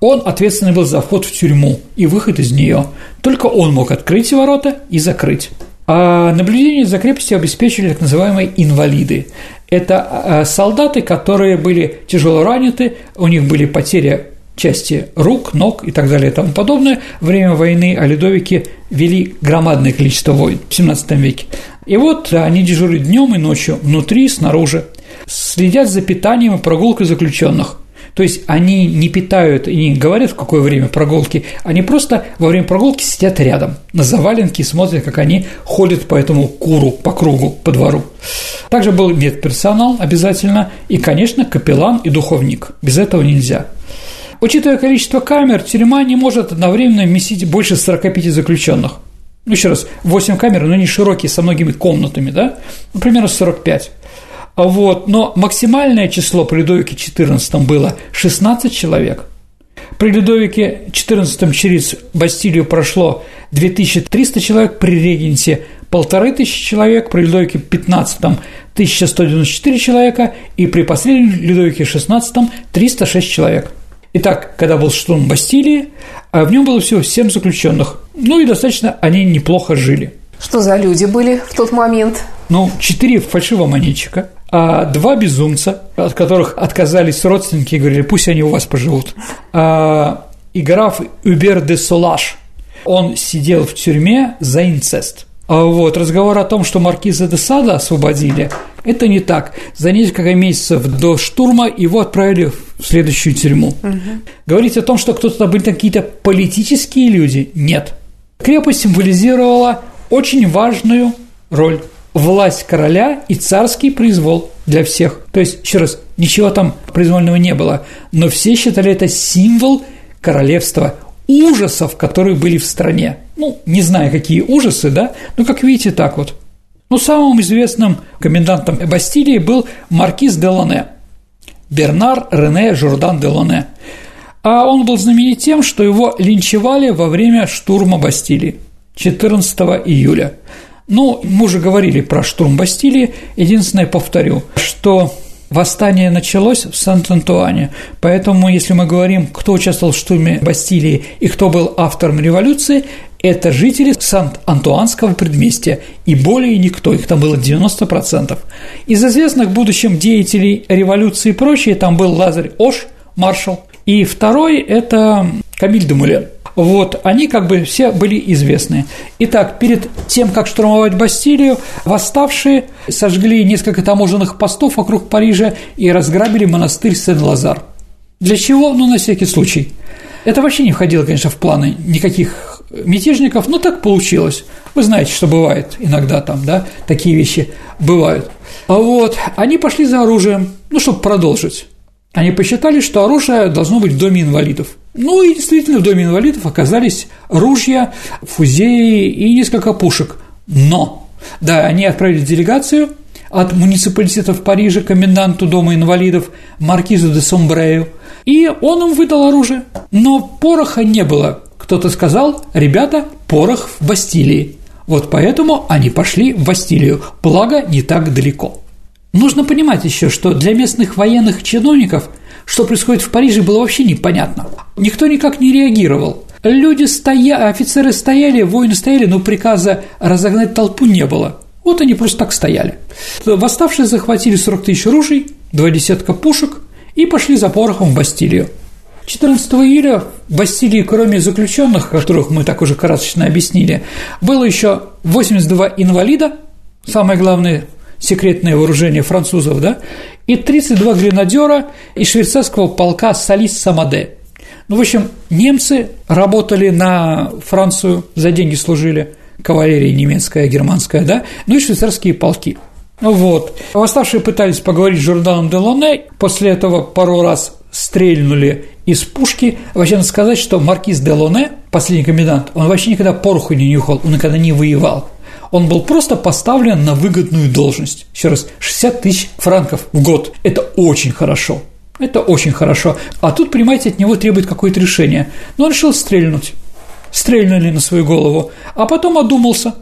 Он ответственный был за вход в тюрьму и выход из нее. Только он мог открыть ворота и закрыть. А наблюдение за крепостью обеспечили так называемые инвалиды. Это а, солдаты, которые были тяжело ранены, у них были потери части рук, ног и так далее и тому подобное. Время войны а ледовики вели громадное количество войн в 17 веке. И вот они дежурили днем и ночью, внутри снаружи, следят за питанием и прогулкой заключенных. То есть они не питают и не говорят, в какое время прогулки, они просто во время прогулки сидят рядом на заваленке и смотрят, как они ходят по этому куру, по кругу, по двору. Также был медперсонал обязательно и, конечно, капеллан и духовник. Без этого нельзя. Учитывая количество камер, тюрьма не может одновременно вместить больше 45 заключенных. Ну, еще раз, 8 камер, но не широкие, со многими комнатами, да? Ну, примерно 45. А вот, но максимальное число при Людовике XIV было 16 человек. При Людовике XIV через Бастилию прошло 2300 человек, при Регенте – полторы тысячи человек, при Людовике XV – 1194 человека, и при последнем Людовике XVI – 306 человек. Итак, когда был штурм Бастилии, а в нем было всего 7 заключенных. Ну и достаточно они неплохо жили. Что за люди были в тот момент? Ну, четыре фальшивомонетчика, а два безумца, от которых отказались родственники и говорили, пусть они у вас поживут. А, и граф Убер де Солаш, он сидел в тюрьме за инцест. А вот разговор о том, что маркиза де Сада освободили, это не так. За несколько месяцев до штурма его отправили в следующую тюрьму. Угу. Говорить о том, что кто-то были какие-то политические люди, нет. Крепость символизировала очень важную роль власть короля и царский произвол для всех. То есть, еще раз, ничего там произвольного не было, но все считали это символ королевства, ужасов, которые были в стране. Ну, не знаю, какие ужасы, да, но, как видите, так вот. Ну, самым известным комендантом Бастилии был маркиз де Лоне, Бернар Рене Жордан де Лоне. А он был знаменит тем, что его линчевали во время штурма Бастилии 14 июля – ну, мы уже говорили про штурм Бастилии. Единственное, повторю, что Восстание началось в Сант-Антуане, поэтому если мы говорим, кто участвовал в штурме Бастилии и кто был автором революции, это жители Сант-Антуанского предместья, и более никто, их там было 90%. Из известных будущим деятелей революции и прочее, там был Лазарь Ош, маршал, и второй – это Камиль Демулен – вот, они как бы все были известны. Итак, перед тем, как штурмовать Бастилию, восставшие сожгли несколько таможенных постов вокруг Парижа и разграбили монастырь Сен-Лазар. Для чего? Ну, на всякий случай. Это вообще не входило, конечно, в планы никаких мятежников, но так получилось. Вы знаете, что бывает иногда там, да, такие вещи бывают. А вот, они пошли за оружием, ну, чтобы продолжить. Они посчитали, что оружие должно быть в доме инвалидов. Ну и действительно в доме инвалидов оказались ружья, фузеи и несколько пушек. Но, да, они отправили делегацию от муниципалитета в Париже коменданту дома инвалидов Маркизу де Сомбрею, и он им выдал оружие. Но пороха не было. Кто-то сказал, ребята, порох в Бастилии. Вот поэтому они пошли в Бастилию, благо не так далеко. Нужно понимать еще, что для местных военных чиновников, что происходит в Париже, было вообще непонятно. Никто никак не реагировал. Люди стояли, офицеры стояли, воины стояли, но приказа разогнать толпу не было. Вот они просто так стояли. Восставшие захватили 40 тысяч ружей, два десятка пушек и пошли за порохом в Бастилию. 14 июля в Бастилии, кроме заключенных, которых мы так уже красочно объяснили, было еще 82 инвалида, самое главное, секретное вооружение французов, да, и 32 гренадера из швейцарского полка Салис Самаде. Ну, в общем, немцы работали на Францию, за деньги служили, кавалерия немецкая, германская, да, ну и швейцарские полки. Вот. Восставшие пытались поговорить с Жорданом де Лоне, после этого пару раз стрельнули из пушки. Вообще надо сказать, что маркиз де Лоне, последний комендант, он вообще никогда пороху не нюхал, он никогда не воевал он был просто поставлен на выгодную должность. Еще раз, 60 тысяч франков в год – это очень хорошо. Это очень хорошо. А тут, понимаете, от него требует какое-то решение. Но он решил стрельнуть. Стрельнули на свою голову. А потом одумался.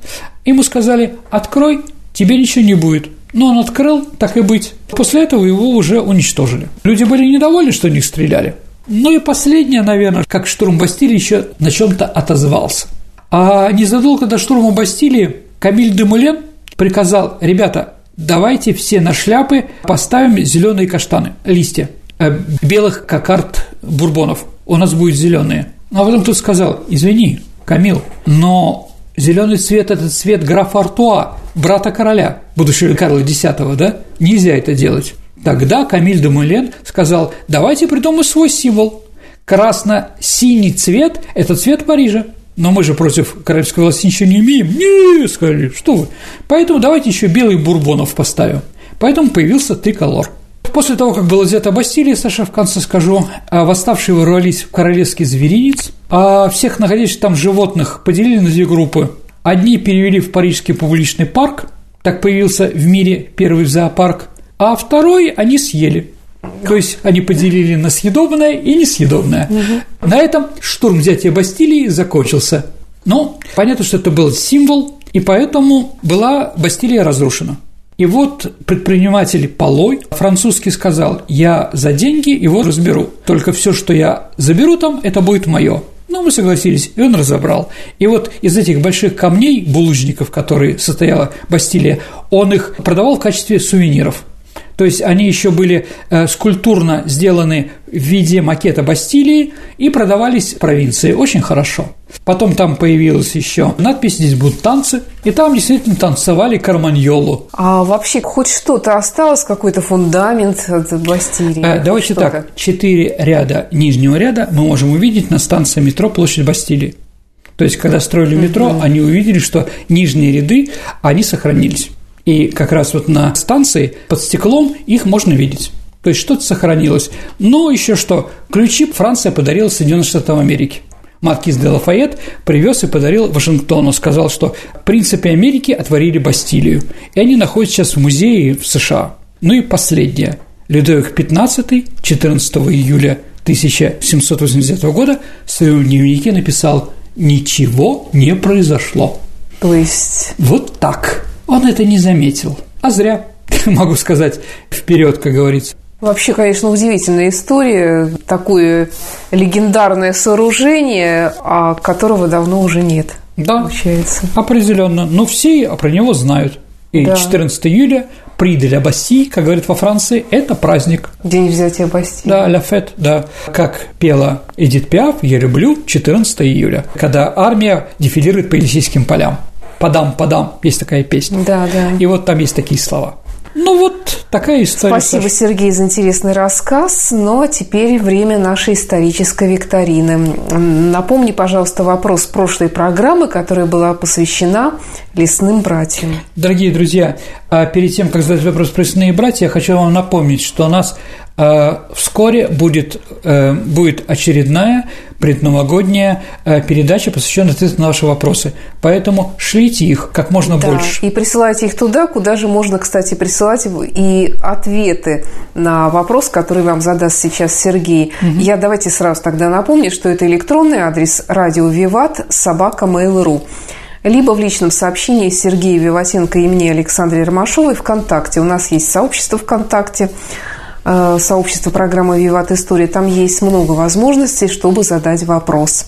Ему сказали, открой, тебе ничего не будет. Но он открыл, так и быть. После этого его уже уничтожили. Люди были недовольны, что них стреляли. Ну и последнее, наверное, как штурм Бастилии еще на чем-то отозвался. А незадолго до штурма Бастилии Камиль Демулен приказал, ребята, давайте все на шляпы поставим зеленые каштаны, листья, э, белых кокард бурбонов. У нас будут зеленые. А потом тут сказал, извини, Камил, но зеленый цвет – это цвет графа Артуа, брата короля, будущего Карла X, да? Нельзя это делать. Тогда Камиль де Мулен сказал, давайте придумаем свой символ. Красно-синий цвет – это цвет Парижа. Но мы же против королевской власти ничего не имеем. Не, сказали, что вы. Поэтому давайте еще белый бурбонов поставим. Поэтому появился триколор. После того, как была взята Бастилия, Саша, в конце скажу, а восставшие ворвались в королевский зверинец, а всех находящихся там животных поделили на две группы. Одни перевели в Парижский публичный парк, так появился в мире первый зоопарк, а второй они съели. То есть они поделили на съедобное и несъедобное. Угу. На этом штурм взятия Бастилии закончился. Но понятно, что это был символ, и поэтому была Бастилия разрушена. И вот предприниматель Полой французский сказал, я за деньги его разберу, только все, что я заберу там, это будет мое. Ну, мы согласились, и он разобрал. И вот из этих больших камней, булыжников, которые состояла Бастилия, он их продавал в качестве сувениров. То есть они еще были э, скульптурно сделаны в виде макета Бастилии и продавались в провинции очень хорошо. Потом там появилась еще надпись «Здесь будут танцы», и там действительно танцевали карманьолу. А вообще хоть что-то осталось, какой-то фундамент от Бастилии? Э, давайте так, четыре ряда нижнего ряда мы можем увидеть на станции метро Площадь Бастилии. То есть, когда строили метро, угу. они увидели, что нижние ряды, они сохранились. И как раз вот на станции под стеклом их можно видеть. То есть что-то сохранилось. Но еще что, ключи Франция подарила Соединенным Штатам Америки. Маркиз де Лафайет привез и подарил Вашингтону, сказал, что принципы Америки отворили Бастилию, и они находятся сейчас в музее в США. Ну и последнее. Людовик XV 14 июля 1789 года в своем дневнике написал «Ничего не произошло». То есть… Вот так. Он это не заметил. А зря, могу сказать, вперед, как говорится. Вообще, конечно, удивительная история. Такое легендарное сооружение, а которого давно уже нет. Да, получается. определенно. Но все про него знают. И да. 14 июля при де ля Басси, как говорят во Франции, это праздник. День взятия Бастии. Да, ля фет, да. Как пела Эдит Пиаф, я люблю 14 июля, когда армия дефилирует по Елисейским полям. «Подам, подам» – есть такая песня. Да, да. И вот там есть такие слова. Ну вот такая история. Спасибо, Саша. Сергей, за интересный рассказ. Ну а теперь время нашей исторической викторины. Напомни, пожалуйста, вопрос прошлой программы, которая была посвящена лесным братьям. Дорогие друзья, а перед тем, как задать вопрос про лесные братья, я хочу вам напомнить, что у нас а, вскоре будет, э, будет очередная предновогодняя э, передача, посвященная ответу на ваши вопросы. Поэтому шлите их как можно да, больше. И присылайте их туда, куда же можно, кстати, присылать и ответы на вопрос, который вам задаст сейчас Сергей. Угу. Я давайте сразу тогда напомню, что это электронный адрес радио Виват собака Mail.ru либо в личном сообщении Сергея Виватенко и мне, Александре Ромашовой, ВКонтакте. У нас есть сообщество ВКонтакте. Э, сообщества программы «Виват История». Там есть много возможностей, чтобы задать вопрос.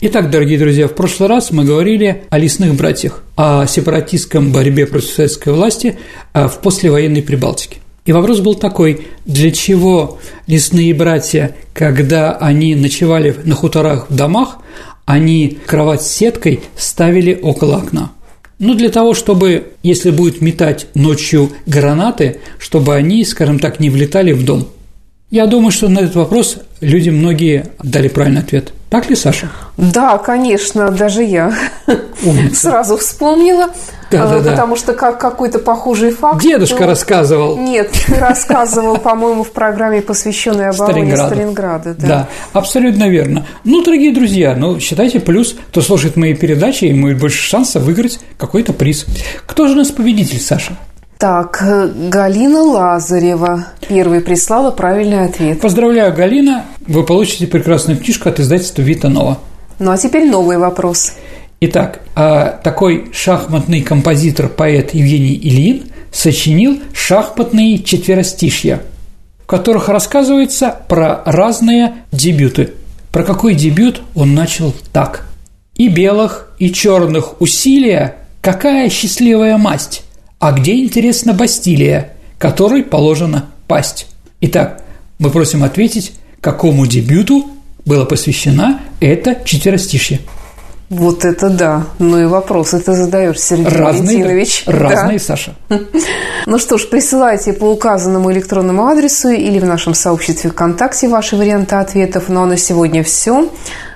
Итак, дорогие друзья, в прошлый раз мы говорили о лесных братьях, о сепаратистском борьбе против советской власти э, в послевоенной Прибалтике. И вопрос был такой, для чего лесные братья, когда они ночевали на хуторах в домах, они кровать с сеткой ставили около окна – ну, для того, чтобы, если будет метать ночью гранаты, чтобы они, скажем так, не влетали в дом. Я думаю, что на этот вопрос люди многие дали правильный ответ. Так ли, Саша? Да, конечно, даже я Умница. сразу вспомнила, да, да, потому да. что как какой-то похожий факт. Дедушка рассказывал. Нет, ты рассказывал, по-моему, в программе, посвященной обороне Сталинграда. Сталинграда да. да, абсолютно верно. Ну, дорогие друзья, ну, считайте плюс, кто слушает мои передачи, ему больше шансов выиграть какой-то приз. Кто же у нас победитель, Саша? Так, Галина Лазарева первой прислала правильный ответ. Поздравляю, Галина, вы получите прекрасную книжку от издательства Витанова. Ну а теперь новый вопрос. Итак, а такой шахматный композитор, поэт Евгений Ильин сочинил шахматные четверостишья, в которых рассказывается про разные дебюты. Про какой дебют он начал так. «И белых, и черных усилия, какая счастливая масть, а где, интересно, Бастилия, которой положено пасть?» Итак, мы просим ответить, какому дебюту была посвящена эта четверостишье. Вот это да. Ну и вопросы ты задаешь, Сергей разные, Валентинович. Разные, да. Саша. Ну что ж, присылайте по указанному электронному адресу или в нашем сообществе ВКонтакте ваши варианты ответов. Ну а на сегодня все.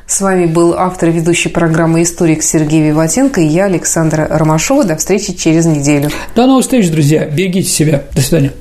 С вами был автор и ведущий программы «Историк» Сергей Виватенко и я, Александра Ромашова. До встречи через неделю. До новых встреч, друзья. Берегите себя. До свидания.